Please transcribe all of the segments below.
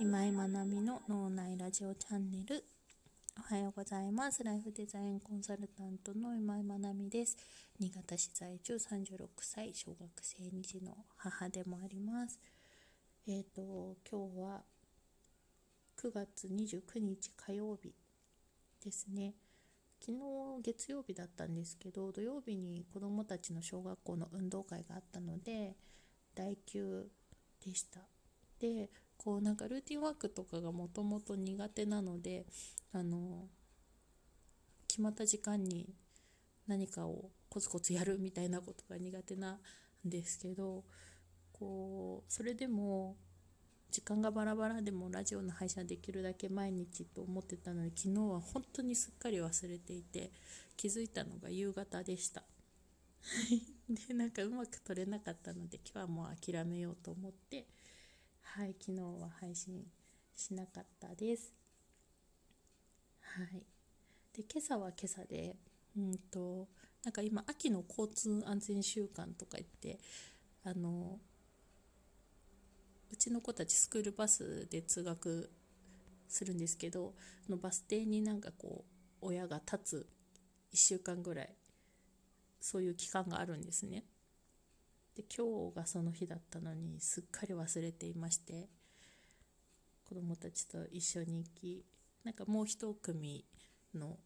今井まなみの脳内ラジオチャンネル。おはようございます。ライフデザインコンサルタントの今井まなみです。新潟市在住36歳小学生2児の母でもあります。えっ、ー、と今日は9月29日火曜日ですね。昨日月曜日だったんですけど土曜日に子どもたちの小学校の運動会があったので代休でした。でこうなんかルーティンワークとかがもともと苦手なのであの決まった時間に何かをコツコツやるみたいなことが苦手なんですけどこうそれでも時間がバラバラでもラジオの配信できるだけ毎日と思ってたので昨日は本当にすっかり忘れていて気づいたのが夕方でした。でなんかうまく撮れなかったので今日はもう諦めようと思ってはい昨日は配信しなかったですはいで今朝は今朝でうんとなんか今秋の交通安全週間とか言ってあのうちの子たちスクールバスで通学するんですけどのバス停になんかこう親が立つ1週間ぐらいそういう期間があるんですね。で今日がその日だったのにすっかり忘れていまして子供たちと一緒に行きなんかもう一組の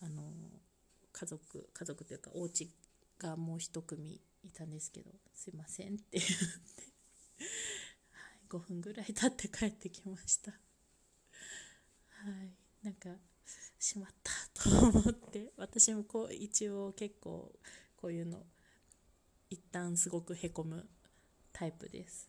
あの家族家族というかお家がもう一組いたんですけどすいませんって言って、5分ぐらい経って帰ってきました。はいなんかしまったと思って私もこう一応結構こういうの一旦すごくへこむタイプです。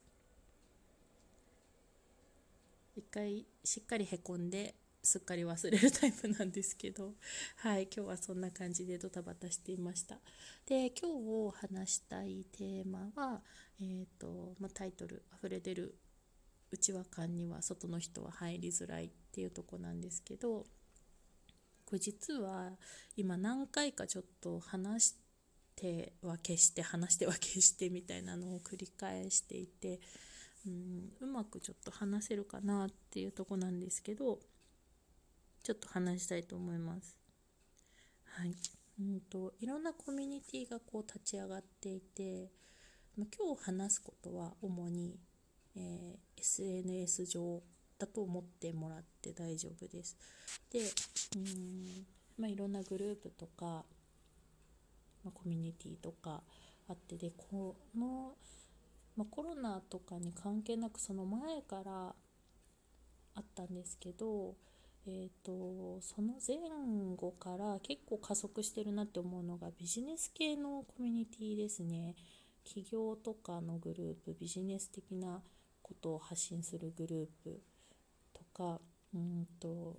一回しっかりへこんですっかり忘れるタイプなんですけど。はい今日はそんな感じでドタバタしていました。で今日話したいテーマは、えーとま、タイトル「溢れ出る内輪感には外の人は入りづらい」っていうとこなんですけど。これ実は今何回かちょっと話して手は消して話しては消してみたいなのを繰り返していて、うん、うまくちょっと話せるかなっていうとこなんですけどちょっと話したいと思います。はいうんと、いろんなコミュニティがこう立ち上がっていて、今日話すことは主に、えー、SNS 上だと思ってもらって大丈夫です。で、うんまあ、いろんなグループとかまあ、コミュニティとかあってでこの、まあ、コロナとかに関係なくその前からあったんですけど、えーと、その前後から結構加速してるなって思うのがビジネス系のコミュニティですね。企業とかのグループビジネス的なことを発信するグループとかうんと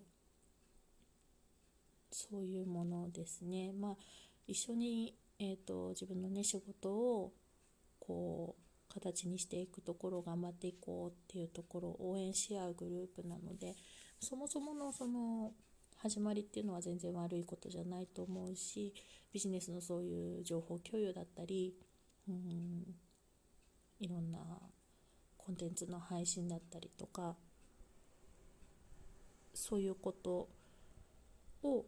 そういうものですね。まあ一緒に、えーと、自分のね仕事をこう形にしていくところを頑張っていこうっていうところを応援し合うグループなのでそもそものその始まりっていうのは全然悪いことじゃないと思うしビジネスのそういう情報共有だったりうんいろんなコンテンツの配信だったりとかそういうことを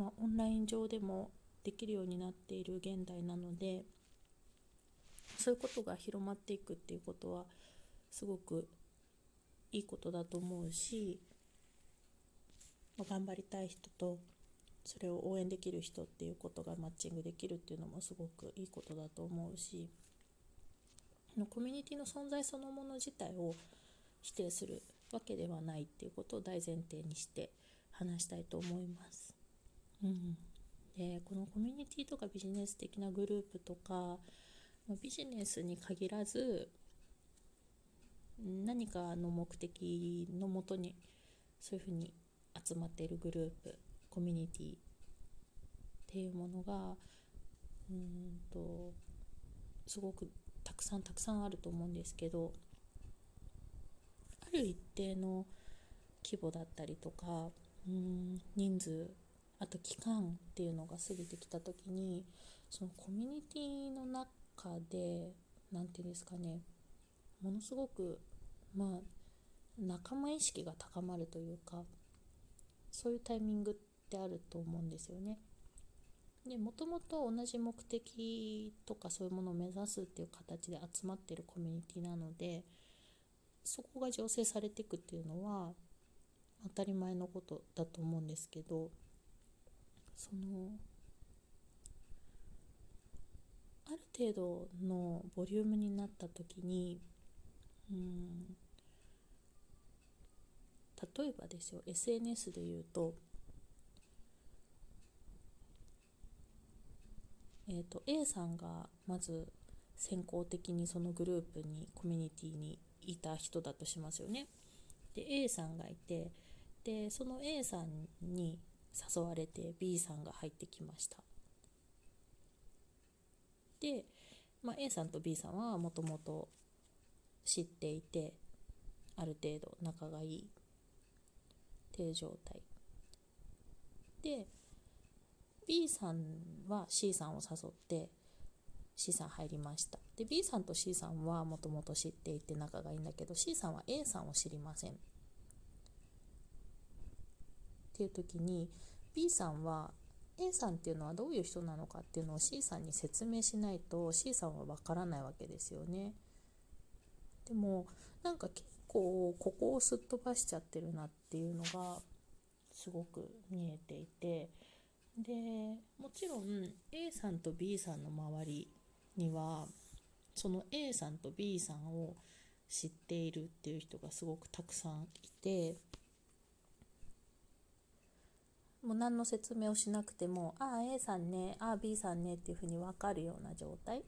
まあ、オンライン上でもできるようになっている現代なのでそういうことが広まっていくっていうことはすごくいいことだと思うし、まあ、頑張りたい人とそれを応援できる人っていうことがマッチングできるっていうのもすごくいいことだと思うしコミュニティの存在そのもの自体を否定するわけではないっていうことを大前提にして話したいと思います。うん、でこのコミュニティとかビジネス的なグループとかビジネスに限らず何かの目的のもとにそういうふうに集まっているグループコミュニティっていうものがうんとすごくたくさんたくさんあると思うんですけどある一定の規模だったりとかうん人数あと期間っていうのが過ぎてきた時にそのコミュニティの中で何て言うんですかねものすごくまあ仲間意識が高まるというかそういうタイミングってあると思うんですよね。でもともと同じ目的とかそういうものを目指すっていう形で集まってるコミュニティなのでそこが醸成されていくっていうのは当たり前のことだと思うんですけどそのある程度のボリュームになった時にうん例えばですよ SNS で言うと,、えーと、A さんがまず先行的にそのグループにコミュニティにいた人だとしますよね。で A さんがいてでその A さんに誘われて B さんが入ってきました。で、まあ、A さんと B さんはもともと知っていてある程度仲がいいっていう状態。で B さんは C さんを誘って C さん入りました。で B さんと C さんはもともと知っていて仲がいいんだけど C さんは A さんを知りません。っていう時に B さんは A さんっていうのはどういう人なのかっていうのを C さんに説明しないと C さんはわからないわけですよね。でもなんか結構ここをすっ飛ばしちゃってるなっていうのがすごく見えていてでもちろん A さんと B さんの周りにはその A さんと B さんを知っているっていう人がすごくたくさんいてもう何の説明をしなくてもああ A さんねああ B さんねっていうふうに分かるような状態。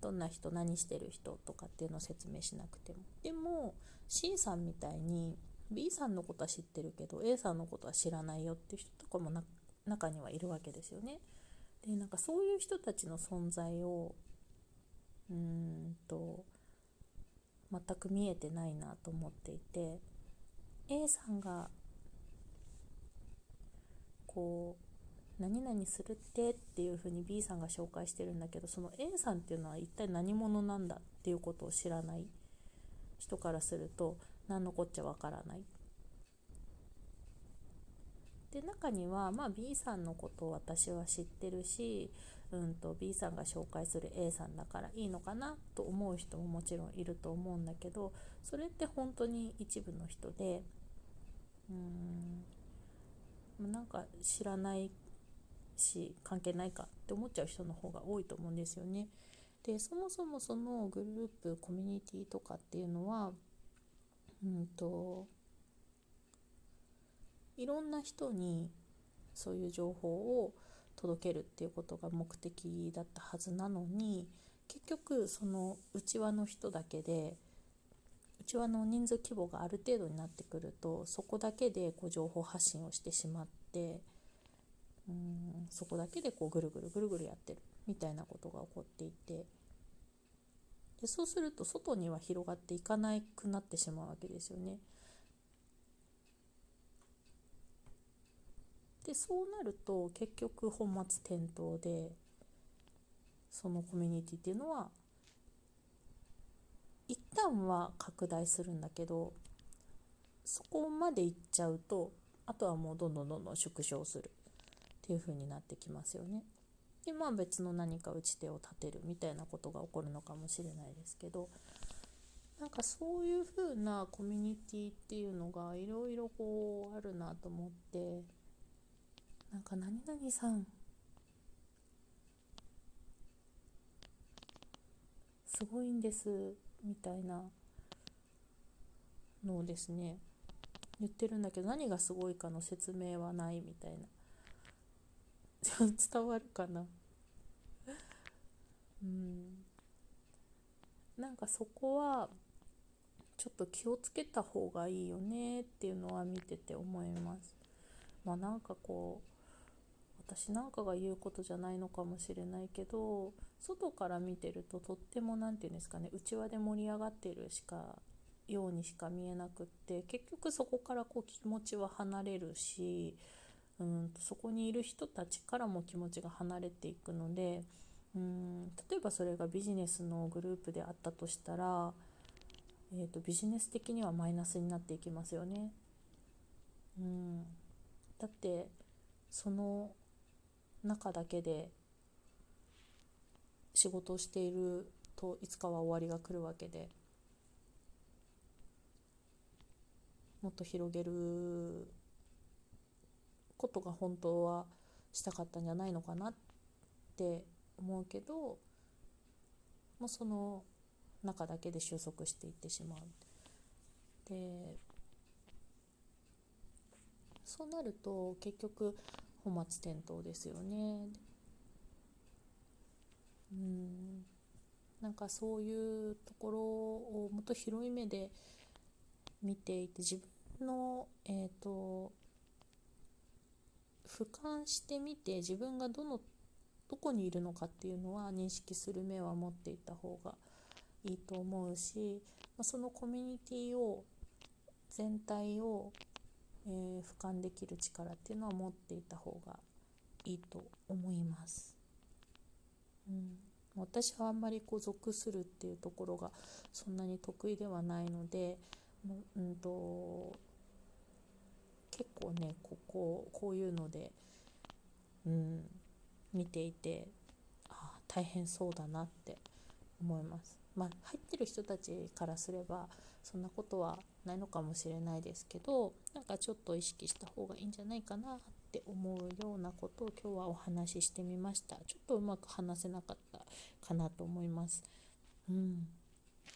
どんな人何してる人とかっていうのを説明しなくても。でも C さんみたいに B さんのことは知ってるけど A さんのことは知らないよっていう人とかも中にはいるわけですよね。でなんかそういう人たちの存在をうーんと全く見えてないなと思っていて A さんがこう何々するってっていうふうに B さんが紹介してるんだけどその A さんっていうのは一体何者なんだっていうことを知らない人からすると何のこっちゃわからない。で中には、まあ、B さんのことを私は知ってるし、うんと、B さんが紹介する A さんだからいいのかなと思う人ももちろんいると思うんだけどそれって本当に一部の人でうーんなんか知らないし関係ないかって思っちゃう人の方が多いと思うんですよね。でそもそもそのグループコミュニティとかっていうのはうんといろんな人にそういう情報を届けるっていうことが目的だったはずなのに結局その内輪の人だけでうちはの人数規模がある程度になってくるとそこだけでこう情報発信をしてしまってうんそこだけでこうぐるぐるぐるぐるやってるみたいなことが起こっていてでそうすると外には広がっていかなくなってしまうわけですよね。でそうなると結局本末転倒でそのコミュニティっていうのは一旦は拡大するんだけどそこまでいっちゃうとあとはもうどんどんどんどん縮小する。っていう風になってきますよね。でまあ別の何か打ち手を立てるみたいなことが起こるのかもしれないですけどなんかそういう風なコミュニティっていうのがいろいろこうあるなと思ってなんか何々さん。すごいんです。みたいなのをですね言ってるんだけど何がすごいかの説明はないみたいな。伝わるかな。うん。なんかそこはちょっと気をつけた方がいいよねっていうのは見てて思います。まあなんかこう私なんかが言うことじゃないのかもしれないけど外から見てるととっても何て言うんですかね内輪で盛り上がってるしかようにしか見えなくって結局そこからこう気持ちは離れるしうんそこにいる人たちからも気持ちが離れていくのでうん例えばそれがビジネスのグループであったとしたら、えーと、ビジネス的にはマイナスになっていきますよね。うん、だってその中だけで仕事をしているといつかは終わりが来るわけでもっと広げることが本当はしたかったんじゃないのかなって思うけどもうその中だけで収束していってしまう。でそうなると結局本末転倒ですよね。うんなんかそういうところをもっと広い目で見ていて自分の、えーと、俯瞰してみて自分がどのどこにいるのかっていうのは認識する目は持っていた方がいいと思うし、まあ、そのコミュニティを全体を、えー、俯瞰できる力っていうのは持っていた方がいいと思います。うん私はあんまりこう属するっていうところがそんなに得意ではないので、うんと、結構ねこここういうので、うん、見ていてあ大変そうだなって思います。まあ、入ってる人たちからすればそんなことはないのかもしれないですけどなんかちょっと意識した方がいいんじゃないかなって思うようなことを今日はお話ししてみました。ちょっとうまく話せなかったかなと思います。うん。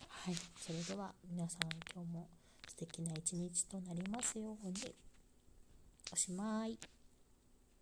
はい。それでは皆さん今日も素敵な一日となりますように。おしまい。